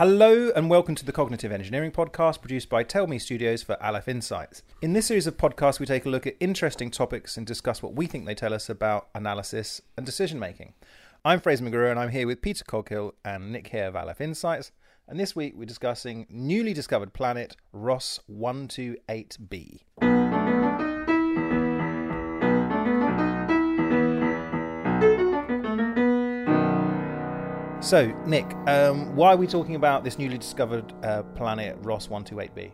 Hello and welcome to the Cognitive Engineering Podcast produced by Tell Me Studios for Aleph Insights. In this series of podcasts, we take a look at interesting topics and discuss what we think they tell us about analysis and decision making. I'm Fraser McGrew and I'm here with Peter Coghill and Nick Hare of Aleph Insights. And this week we're discussing newly discovered planet Ross 128b. So, Nick, um, why are we talking about this newly discovered uh, planet Ross 128b?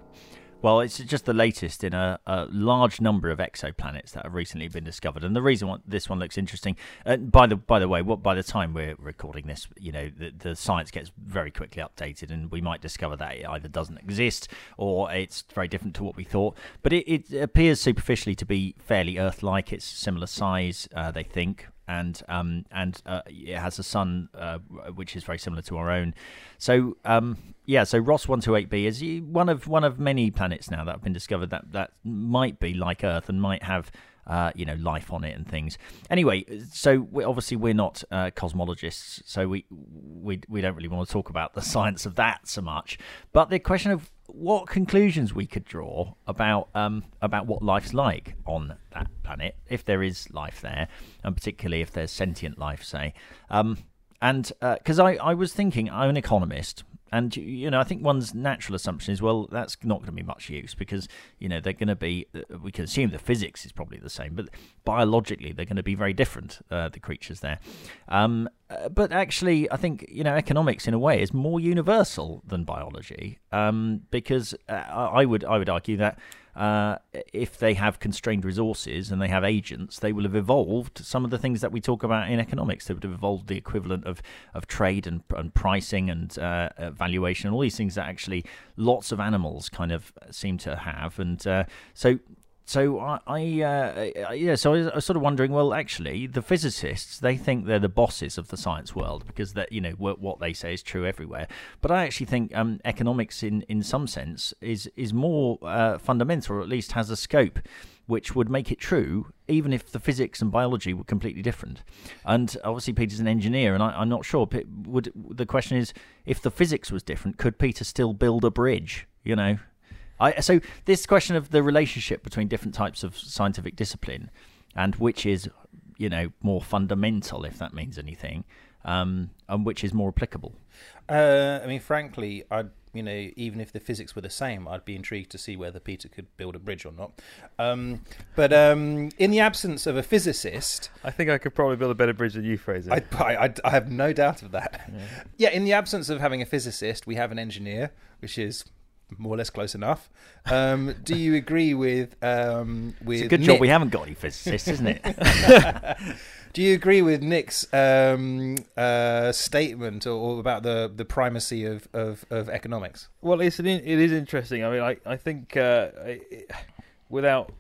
Well, it's just the latest in a, a, large number of exoplanets that have recently been discovered, and the reason why this one looks interesting. Uh, by the by the way, what by the time we're recording this, you know, the, the, science gets very quickly updated, and we might discover that it either doesn't exist or it's very different to what we thought. But it, it appears superficially to be fairly Earth-like. It's similar size, uh, they think, and um, and uh, it has a sun uh, which is very similar to our own. So um, yeah, so Ross one two eight b is one of one of many planets now that have been discovered that that might be like Earth and might have uh, you know, life on it and things. Anyway, so we, obviously we're not uh, cosmologists, so we, we we don't really want to talk about the science of that so much. But the question of what conclusions we could draw about um, about what life's like on that planet, if there is life there, and particularly if there's sentient life, say. Um, and because uh, I, I was thinking, I'm an economist, and you know, I think one's natural assumption is, well, that's not going to be much use because you know they're going to be. Uh, we can assume the physics is probably the same, but biologically they're going to be very different. Uh, the creatures there, um, uh, but actually, I think you know economics in a way is more universal than biology um, because uh, I would I would argue that uh, if they have constrained resources and they have agents, they will have evolved some of the things that we talk about in economics. They would have evolved the equivalent of, of trade and, and pricing and uh, valuation, all these things that actually lots of animals kind of seem to have. And uh, so so I, I uh, yeah, so I was, I was, sort of wondering. Well, actually, the physicists they think they're the bosses of the science world because that you know what, they say is true everywhere. But I actually think um, economics, in in some sense, is is more uh, fundamental, or at least has a scope which would make it true, even if the physics and biology were completely different. And obviously, Peter's an engineer, and I, am not sure. Would the question is, if the physics was different, could Peter still build a bridge? You know, I, so this question of the relationship between different types of scientific discipline and which is, you know, more fundamental, if that means anything, um, and which is more applicable. Uh, I mean, frankly, I'd you know, even if the physics were the same, I'd be intrigued to see whether Peter could build a bridge or not. Um, but um, in the absence of a physicist, I think I could probably build a better bridge than you, Fraser. I, I, I have no doubt of that. Yeah. yeah, in the absence of having a physicist, we have an engineer, which is more or less close enough. Um, do you agree with um, with? It's a good Nick? job we haven't got any physicists, isn't it? do you agree with Nick's um, uh, statement or, or, about the, the primacy of, of, of, economics? Well, it's an, it is interesting. I mean, I I think uh, it, without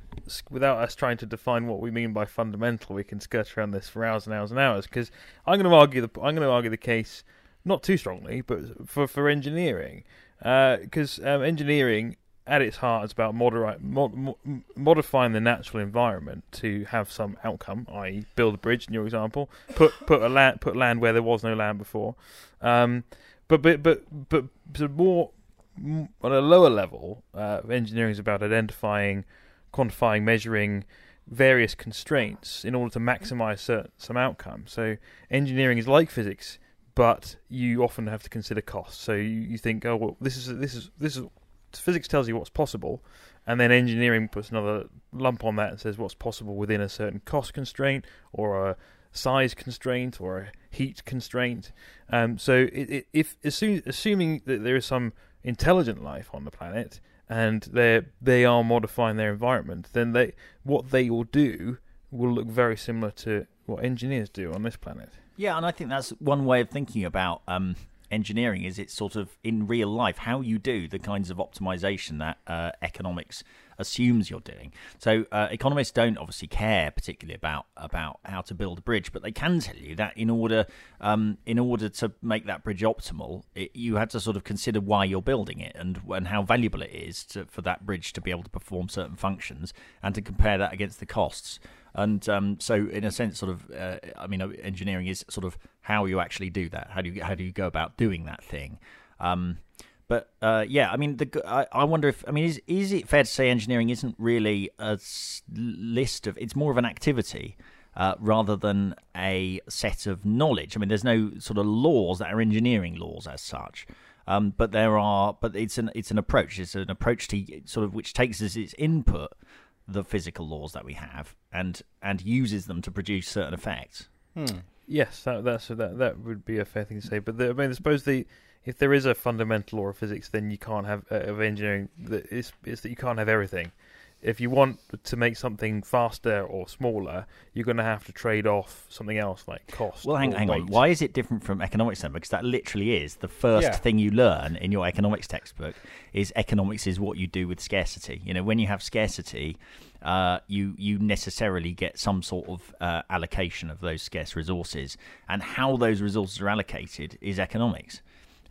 without us trying to define what we mean by fundamental, we can skirt around this for hours and hours and hours. Because I'm going to argue the I'm going to argue the case not too strongly, but for for engineering because uh, um, engineering at its heart is about mod- modifying the natural environment to have some outcome, i.e., build a bridge in your example, put put a land put land where there was no land before. Um, but but but but, but more on a lower level, uh, engineering is about identifying, quantifying, measuring various constraints in order to maximize certain, some outcome. So engineering is like physics but you often have to consider costs. So you, you think, oh well, this is this is this is physics tells you what's possible, and then engineering puts another lump on that and says what's possible within a certain cost constraint or a size constraint or a heat constraint. Um, so it, it, if assuming that there is some intelligent life on the planet and they they are modifying their environment, then they what they will do will look very similar to what engineers do on this planet. Yeah, and I think that's one way of thinking about um, engineering is it's sort of in real life how you do the kinds of optimization that uh, economics assumes you're doing. So uh, economists don't obviously care particularly about about how to build a bridge, but they can tell you that in order um, in order to make that bridge optimal, it, you had to sort of consider why you're building it and and how valuable it is to, for that bridge to be able to perform certain functions and to compare that against the costs. And um, so, in a sense, sort of, uh, I mean, uh, engineering is sort of how you actually do that. How do you how do you go about doing that thing? Um, but uh, yeah, I mean, the, I, I wonder if I mean, is is it fair to say engineering isn't really a list of? It's more of an activity. Uh, rather than a set of knowledge. I mean, there's no sort of laws that are engineering laws as such, um, but there are. But it's an it's an approach. It's an approach to sort of which takes as its input the physical laws that we have and and uses them to produce certain effects. Hmm. Yes, that that's that that would be a fair thing to say. But the, I mean, I suppose the if there is a fundamental law of physics, then you can't have uh, of engineering. Is, is that you can't have everything. If you want to make something faster or smaller, you're going to have to trade off something else like cost. Well, hang, hang on. Why is it different from economics then? Because that literally is the first Yeah. thing you learn in your economics textbook. Is economics is what you do with scarcity. You know, when you have scarcity, uh, you you necessarily get some sort of uh, allocation of those scarce resources, and how those resources are allocated is economics.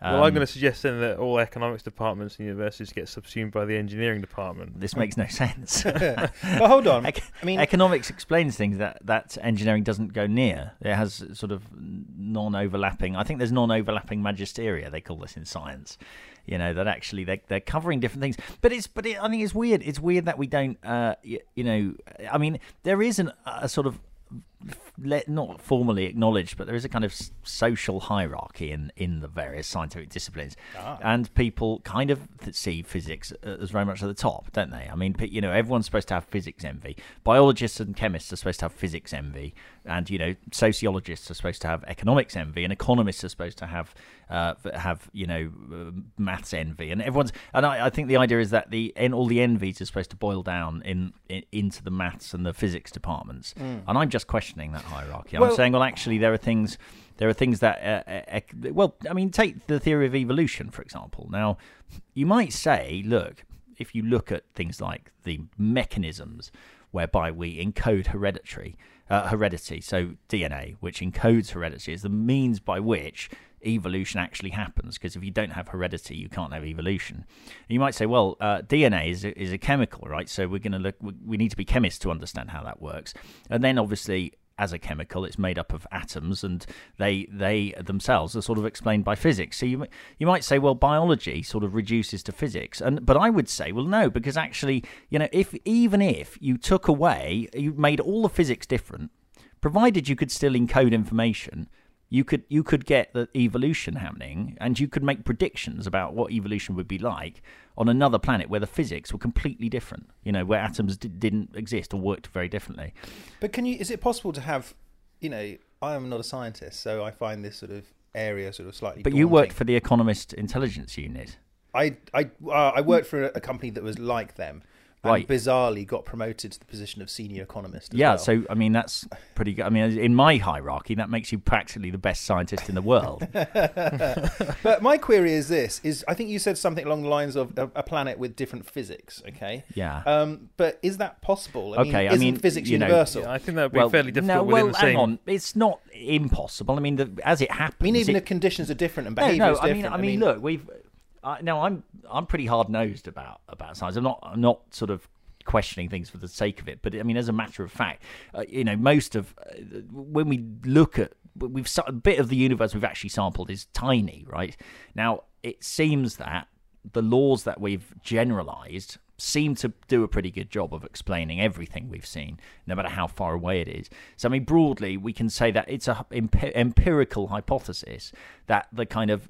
Well, I'm Um, going to suggest then that all economics departments and universities get subsumed by the engineering department. This makes no sense. but hold on. Ec- I mean, economics explains things that, that engineering doesn't go near. It has sort of non-overlapping. I think there's non-overlapping magisteria. They call this in science. You know that actually they they're covering different things. But it's but it, I think it's weird. It's weird that we don't. Uh, you, you know, I mean, there is an, a sort of let not formally acknowledged, but there is a kind of social hierarchy in, in the various scientific disciplines, Ah. and people kind of see physics uh, as very much at the top, don't they? I mean, you know, everyone's supposed to have physics envy. Biologists and chemists are supposed to have physics envy, and you know, sociologists are supposed to have economics envy, and economists are supposed to have uh, have you know uh, maths envy, and everyone's. And I, I think the idea is that the and all the envies are supposed to boil down in, in into the maths and the physics departments, and I'm just questioning that hierarchy. I'm saying, well, actually, there are things. There are things that, uh, uh, well, I mean, take the theory of evolution, for example. Now, you might say, look, if you look at things like the mechanisms whereby we encode hereditary, uh, heredity, so DNA, which encodes heredity, is the means by which evolution actually happens. Because if you don't have heredity, you can't have evolution. You might say, well, uh, DNA is a, is a chemical, right? So we're going to look. We need to be chemists to understand how that works. And then, obviously, as a chemical, it's made up of atoms, and they they themselves are sort of explained by physics. So you you might say, well, biology sort of reduces to physics, and but I would say, well, no, because actually, you know, if even if you took away, you made all the physics different, provided you could still encode information. You could you could get the evolution happening, and you could make predictions about what evolution would be like on another planet where the physics were completely different. You know, where atoms d- didn't exist or worked very differently. But can you? Is it possible to have? You know, I am not a scientist, so I find this sort of area sort of slightly. But you worked for the Economist Intelligence Unit. I I uh, I worked for a, company that was like them, Right. bizarrely got promoted to the position of senior economist. As yeah, well. so I mean that's pretty good. I mean, in my hierarchy, that makes you practically the best scientist in the world. But my query is this: is I think you said something along the lines of a, a planet with different physics. Okay. Yeah. Um, but is that possible? I Okay, mean, I isn't mean, physics you know- universal? Yeah, I think that would be well, fairly difficult no, within well, the same. hang on. It's not impossible. I mean, the, as it happens, I mean, even it- if conditions are different and no, behaviour no. is I different. mean, I mean, look, we've. Now, I'm I'm pretty hard nosed about about science. I'm not I'm not sort of questioning things for the sake of it. But I mean, as a matter of fact, uh, you know, most of uh, when we look at we've a bit of the universe we've actually sampled is tiny, right? Now, it seems that the laws that we've generalized seem to do a pretty good job of explaining everything we've seen, no matter how far away it is. So, I mean, broadly, we can say that it's a emp- empirical hypothesis that the kind of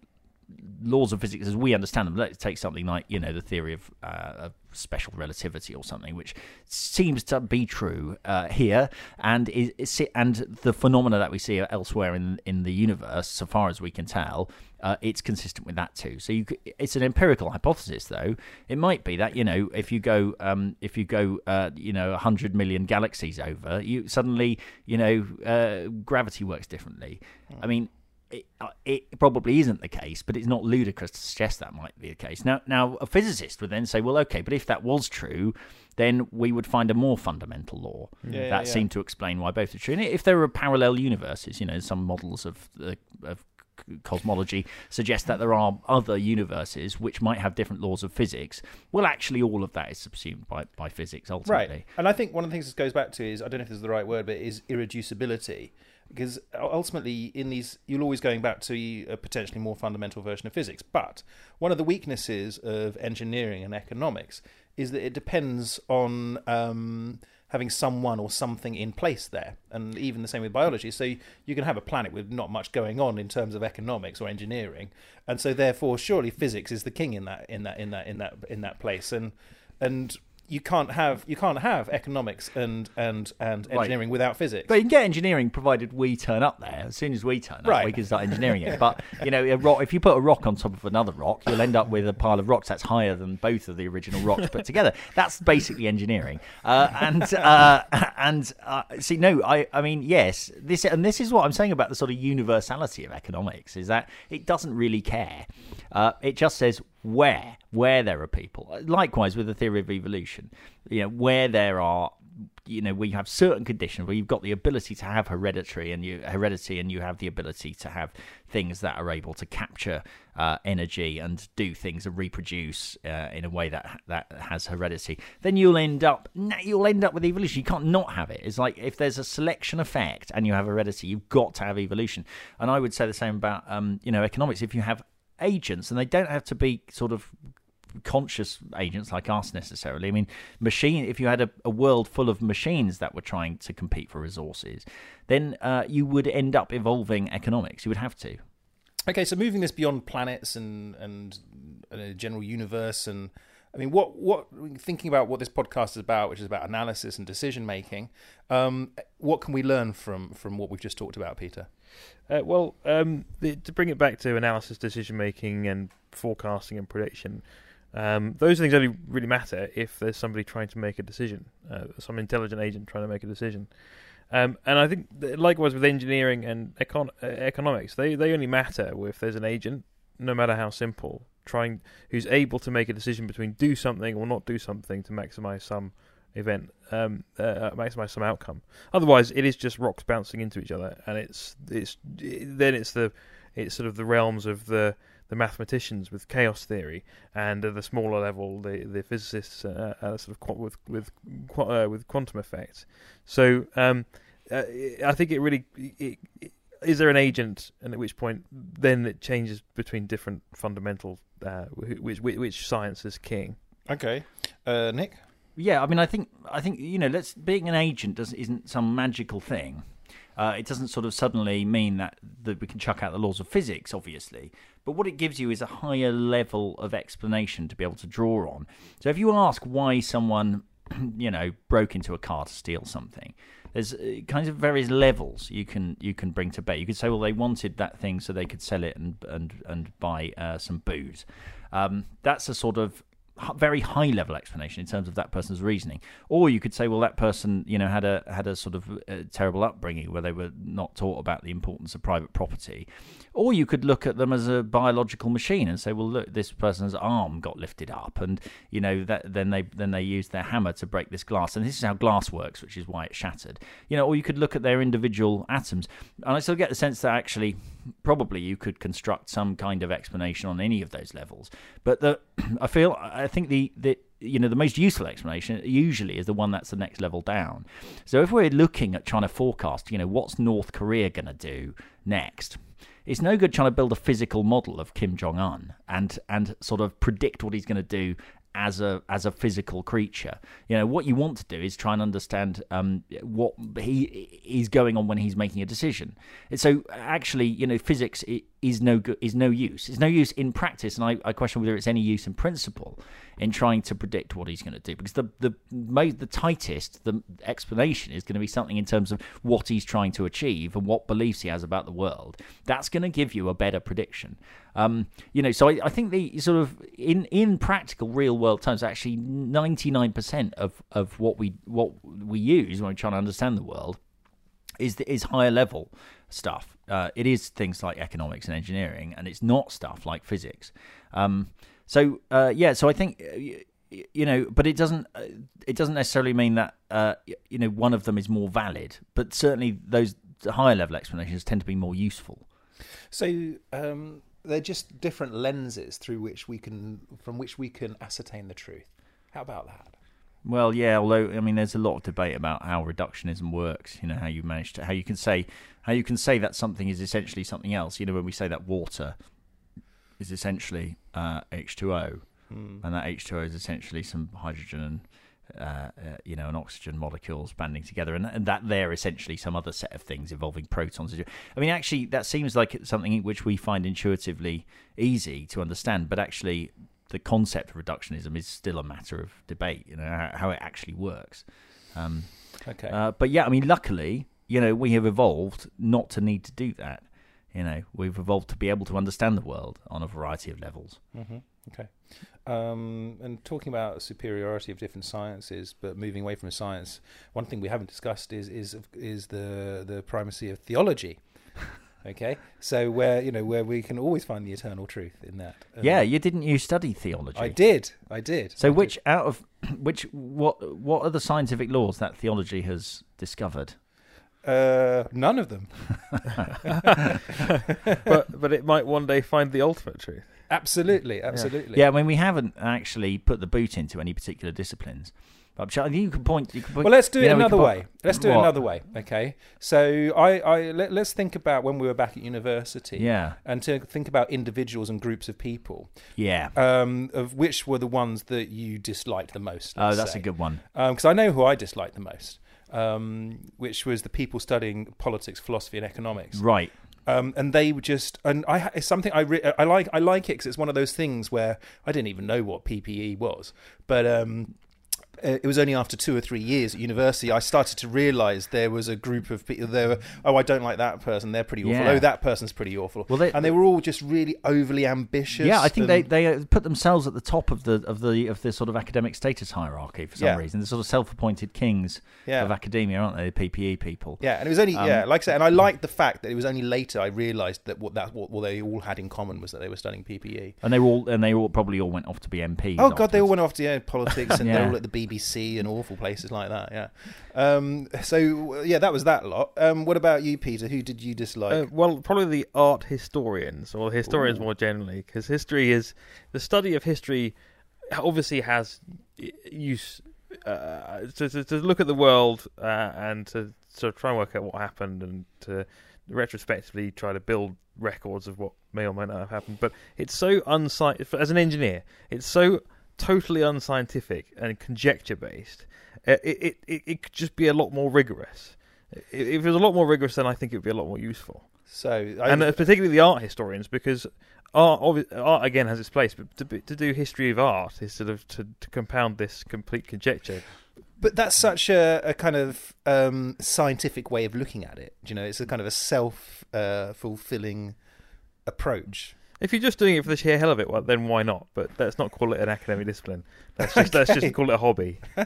laws of physics as we understand them. Let's take something like you know the theory of, uh, of special relativity or something, which seems to be true uh, here, and is, and the phenomena that we see elsewhere in in the universe, so far as we can tell, uh, it's consistent with that too. So you, it's an empirical hypothesis, though. It might be that you know if you go um, if you go uh, you know hundred million galaxies over, you suddenly you know uh, gravity works differently. I mean it, uh, it probably isn't the case, but it's not ludicrous to suggest that might be the case. Now, now a physicist would then say, well, okay, but if that was true, then we would find a more fundamental law Yeah, yeah, that yeah. seemed to explain why both are true. And if there are parallel universes, you know, some models of the of cosmology suggest that there are other universes which might have different laws of physics. Well, actually, all of that is subsumed by, by physics ultimately. Right. And I think one of the things this goes back to is I don't know if this is the right word, but is irreducibility. Because ultimately in these you're always going back to a potentially more fundamental version of physics. But one of the weaknesses of engineering and economics is that it depends on um, having someone or something in place there. And even the same with biology. So you, can have a planet with not much going on in terms of economics or engineering. And so therefore surely physics is the king in that in that in that in that in that place. And and you can't have you can't have economics and and and engineering right. without physics. But you can get engineering provided we turn up there. As soon as we turn up, right. we can start engineering it. But you know, a rock, if you put a rock on top of another rock, you'll end up with a pile of rocks that's higher than both of the original rocks put together. That's basically engineering. Uh, and uh, and uh, see, no, I I mean, yes, this and this is what I'm saying about the sort of universality of economics is that it doesn't really care. Uh, it just says where where there are people. Likewise with the theory of evolution, you know, where there are you know you have certain conditions where you've got the ability to have hereditary and you heredity and you have the ability to have things that are able to capture uh, energy and do things and reproduce uh, in a way that that has heredity then you'll end up you'll end up with evolution. You can't not have it. It's like if there's a selection effect and you have heredity you've got to have evolution. And i would say the same about um, you know economics. If you have agents, and they don't have to be sort of conscious agents like us necessarily. I mean, machine. If you had a, a world full of machines that were trying to compete for resources, then uh, you would end up evolving economics. You would have to. Okay, so moving this beyond planets and and a general universe, and I mean, what what thinking about what this podcast is about, which is about analysis and decision making. Um, what can we learn from from what we've just talked about, Peter? Uh, well, um, the, to bring it back to analysis, decision making, and forecasting and prediction, um, those things only really matter if there's somebody trying to make a decision, uh, some intelligent agent trying to make a decision. Um, and I think, likewise with engineering and econ- uh, economics, they, they only matter if there's an agent, no matter how simple, trying who's able to make a decision between do something or not do something to maximize some event, um, uh, maximize some outcome. Otherwise, it is just rocks bouncing into each other, and it's it's it, then it's the it's sort of the realms of the the mathematicians with chaos theory, and at the smaller level, the the physicists uh, uh, sort of qu- with with qu- uh, with quantum effects. So um, uh, I think it really. It, it, is there an agent, and at which point then it changes between different fundamental, which, which, which science is king? Okay, Nick. Yeah, I mean, I think I think you know, let's being an agent doesn't isn't some magical thing. Uh, it doesn't sort of suddenly mean that that we can chuck out the laws of physics, obviously. But what it gives you is a higher level of explanation to be able to draw on. So if you ask why someone, you know, broke into a car to steal something, there's uh, kinds of various levels you can you can bring to bear. You could say, well, they wanted that thing so they could sell it and and and buy uh, some booze. Um, that's a sort of very high level explanation in terms of that person's reasoning. Or you could say well that person you know had a had a sort of a uh, terrible upbringing where they were not taught about the importance of private property or you could look at them as a biological machine and say well look this person's arm got lifted up and you know that then they then they used their hammer to break this glass and this is how glass works which is why it shattered you know or you could look at their individual atoms and i still get the sense that actually probably you could construct some kind of explanation on any of those levels but the i feel I think the, the you know the most useful explanation usually is the one that's the next level down. So if we're looking at trying to forecast, you know, what's North Korea going to do next? It's no good trying to build a physical model of Kim Jong Un and and sort of predict what he's going to do as a as a physical creature. You know what you want to do is try and understand um, what he is going on when he's making a decision. So actually, you know, physics is no good, is no use. It's no use in practice, and I, I question whether it's any use in principle in trying to predict what he's going to do because the the most the tightest the explanation is going to be something in terms of what he's trying to achieve and what beliefs he has about the world. That's going to give you a better prediction. Um, you know, so I, I, think the sort of in in practical real world terms, actually ninety nine percent of of what we what we use when we're trying to understand the world is is higher level stuff. Uh, it is things like economics and engineering, and it's not stuff like physics. Um, so uh, yeah, so I think uh, you know, but it doesn't uh, it doesn't necessarily mean that uh, you know one of them is more valid. But certainly those higher level explanations tend to be more useful. So um, they're just different lenses through which we can from which we can ascertain the truth. How about that? Well, yeah. Although I mean, there's a lot of debate about how reductionism works. You know, how you manage to how you can say how you can say that something is essentially something else. You know, when we say that water is essentially uh, H2O, Hmm. and that H2O is essentially some hydrogen and uh, uh, you know, and oxygen molecules banding together, and, and that they're essentially some other set of things involving protons. I mean, actually, that seems like something which we find intuitively easy to understand, but actually, the concept of reductionism is still a matter of debate. You know how, how it actually works. Um, Okay. uh, but yeah, I mean, luckily, you know, we have evolved not to need to do that. You know, we've evolved to be able to understand the world on a variety of levels. hmm Okay. Um, and talking about superiority of different sciences, but moving away from science, one thing we haven't discussed is is is the the primacy of theology. Okay, so where you know where we can always find the eternal truth in that. Um, Yeah, you didn't you study theology? I did. I did. So I which did. out of which what what are the scientific laws that theology has discovered? Uh, none of them. but but it might one day find the ultimate truth. Absolutely. Absolutely. Yeah, I mean we haven't actually put the boot into any particular disciplines. I'm sure- you could point. You could point Well, let's do it know, another way. Let's do it another way. Okay. So I, I let, let's think about when we were back at university. Yeah, And to think about individuals and groups of people, yeah. um, of which were the ones that you disliked the most. Oh, that's say. a good one. because I know who I disliked the most, um, which was the people studying politics, philosophy, and economics. Right. Um, and they were just, and I it's something I re- I like. I like it because it's one of those things where I didn't even know what PPE was, but um, it was only after two or three years at university I started to realise there was a group of people. There were, oh, I don't like that person. They're pretty awful. Yeah. Oh, that person's pretty awful. Well, they- and they were all just really overly ambitious. Yeah, I think they, and- they uh, put themselves at the top of the of the of the sort of academic status hierarchy for some Yeah. reason. The sort of self-appointed kings yeah. of academia, aren't they? The PPE people. Yeah, and it was only Um, yeah, like I said, and I liked the fact that it was only later I realised that what that what, what they all had in common was that they were studying PPE. And they were all and they all probably all went off to be MPs. Oh god, they all went off to yeah, politics and they're all at the BBC and awful places like that. Yeah. Um, so yeah, that was that lot. Um, what about you, Peter? Who did you dislike? Uh, well, probably the art historians or historians Ooh. more generally, because history is the study of history. Obviously, has use uh, to, to, to look at the world uh, and to sort of try and work out what happened and to retrospectively try to build records of what may or may not have happened. But it's so unscientific. As an engineer, it's so totally unscientific and conjecture based. Uh, it, it it it could just be a lot more rigorous. If it was a lot more rigorous, then I think it would be a lot more useful so I, and uh, particularly the art historians, because art, art again has its place, but to, be- to do history of art is sort of to, to compound this complete conjecture. but that's such a, a kind of um, scientific way of looking at it. You know, it's a kind of a self uh, fulfilling approach. If you're just doing it for the sheer hell of it, well, then why not? But let's not call it an academic discipline. Let's just let's just call it a hobby.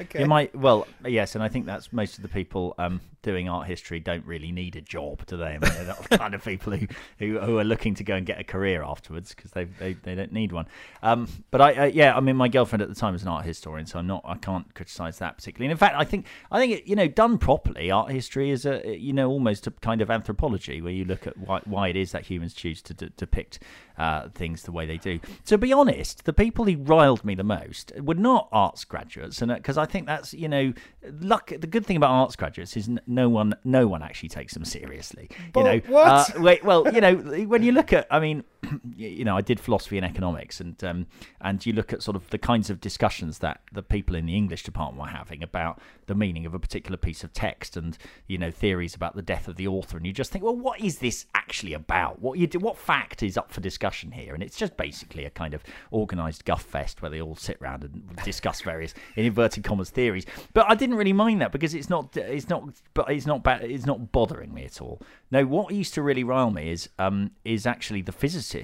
Okay. You might well, yes, and I think that's most of the people um, doing art history don't really need a job, do they? I mean, they're the kind of people who, who who are looking to go and get a career afterwards because they, they they don't need one. Um, but I, uh, yeah, I mean, my girlfriend at the time was an art historian, so I'm not, I can't criticise that particularly. And in fact, I think I think you know, done properly, art history is a you know almost a kind of anthropology where you look at why why it is that humans choose to d- depict uh, things the way they do. To be honest, the people who riled me the most were not arts graduates, and because I think that's you know, luck. The good thing about arts graduates is no one no one actually takes them seriously. But you know, what? Uh, wait, well, you know, when you look at, I mean, you know, I did philosophy and economics, and um, and you look at sort of the kinds of discussions that the people in the English department were having about the meaning of a particular piece of text, and you know, theories about the death of the author, and you just think, well, what is this actually about? What you do, what fact is up for discussion here? And it's just basically a kind of organised guff fest where they all sit around and discuss various in inverted commas theories. But I didn't really mind that because it's not, it's not, but it's not bad. It's not bothering me at all. No, what used to really rile me is um, is actually the physicists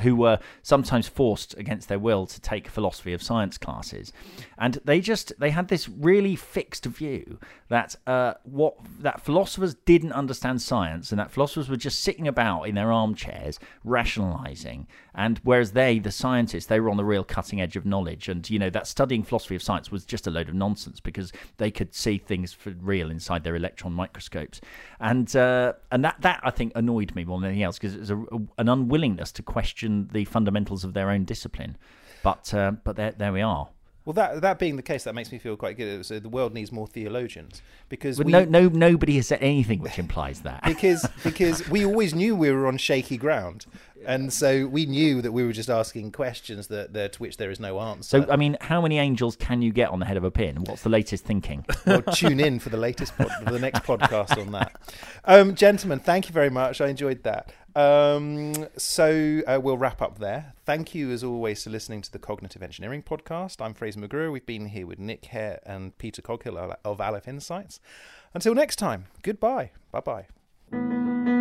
who were sometimes forced against their will to take philosophy of science classes, and they just they had this really fixed view that uh, what that philosophers didn't understand science, and that philosophers were just sitting about in their armchairs rationalizing, and whereas they, the scientists, they were on the real cutting edge of knowledge, and you know that studying philosophy of science was just a load of nonsense because they could see things for real inside their electron microscopes, and uh, and that that I think annoyed me more than anything else because it was a- an unwillingness to question the fundamentals of their own discipline. But uh, but there there we are. Well, that that being the case, that makes me feel quite good. So the world needs more theologians because But we, no, no, nobody has said anything which implies that. because because we always knew we were on shaky ground, and so we knew that we were just asking questions that, that to which there is no answer. So, I mean, how many angels can you get on the head of a pin? What's the latest thinking? well, tune in for the latest pod, for the next podcast on that. Um, gentlemen, thank you very much. I enjoyed that. Um, so uh, we'll wrap up there. Thank you, as always, for listening to the Cognitive Engineering Podcast. I'm Fraser McGrew. We've been here with Nick Hare and Peter Coghill of Aleph Insights. Until next time, goodbye. Bye bye.